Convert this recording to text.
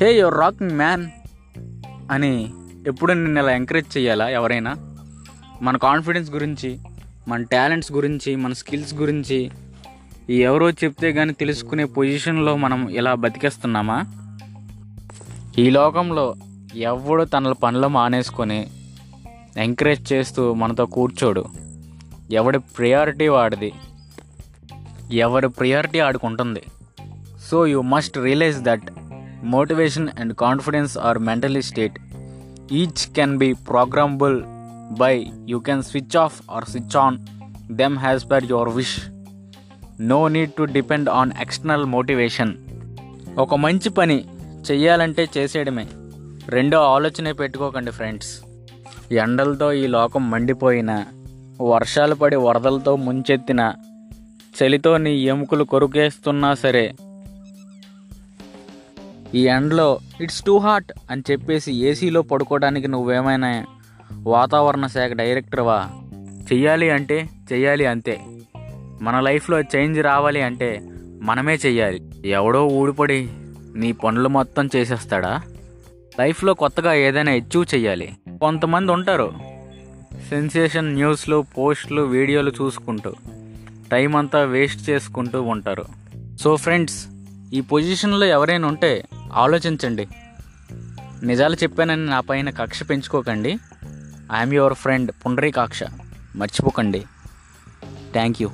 Hey your rocking man అని ఎప్పుడు నిన్ను ఇలా ఎంకరేజ్ చేయాలా ఎవరైనా? మన కాన్ఫిడెన్స్ గురించి మన టాలెంట్స్ గురించి మన స్కిల్స్ గురించి ఎవరో చెప్తే కానీ తెలుసుకునే పొజిషన్లో మనం ఇలా బతికేస్తున్నామా? ఈ లోకంలో ఎవడు తన పనులు మానేసుకొని ఎంకరేజ్ చేస్తూ మనతో కూర్చోడు. ఎవడి ప్రియారిటీ వాడిది. ఎవరి ప్రియారిటీ ఆడుకుంటుంది so you must realize that motivation and confidence are mentally state each can be programmable by you can switch off or switch on them as per your wish no need to depend on external motivation ఒక మంచి పని చెయ్యాలంటే చేసేయడమే. రెండో ఆలోచనే పెట్టుకోకండి friends ఎండలతో ఈ లోకం మండిపోయినా వర్షాలు పడి వరదలతో ముంచెత్తిన చలితో నీ ఎముకలు కొరుకేస్తున్నా సరే ఈ ఎండలో ఇట్స్ టూ హాట్ అని చెప్పేసి ఏసీలో పడుకోవడానికి నువ్వేమైనా వాతావరణ శాఖ డైరెక్టర్వా చెయ్యాలి అంటే చెయ్యాలి అంతే. మన లైఫ్లో చేంజ్ రావాలి అంటే మనమే చెయ్యాలి. ఎవడో ఊడిపడి నీ పనులు మొత్తం చేసేస్తాడా? లైఫ్లో కొత్తగా ఏదైనా అచీవ్ చెయ్యాలి. కొంతమంది ఉంటారు. సెన్సేషన్ న్యూస్లు పోస్టులు వీడియోలు చూసుకుంటూ టైం అంతా వేస్ట్ చేసుకుంటూ ఉంటారు. సో ఫ్రెండ్స్ ఈ పొజిషన్లో ఎవరైనా ఉంటే ఆలోచించండి. నిజాలు చెప్పానని నా పైన కక్ష పెంచుకోకండి. I'm your friend Pundarikaksha. మర్చిపోకండి. Thank you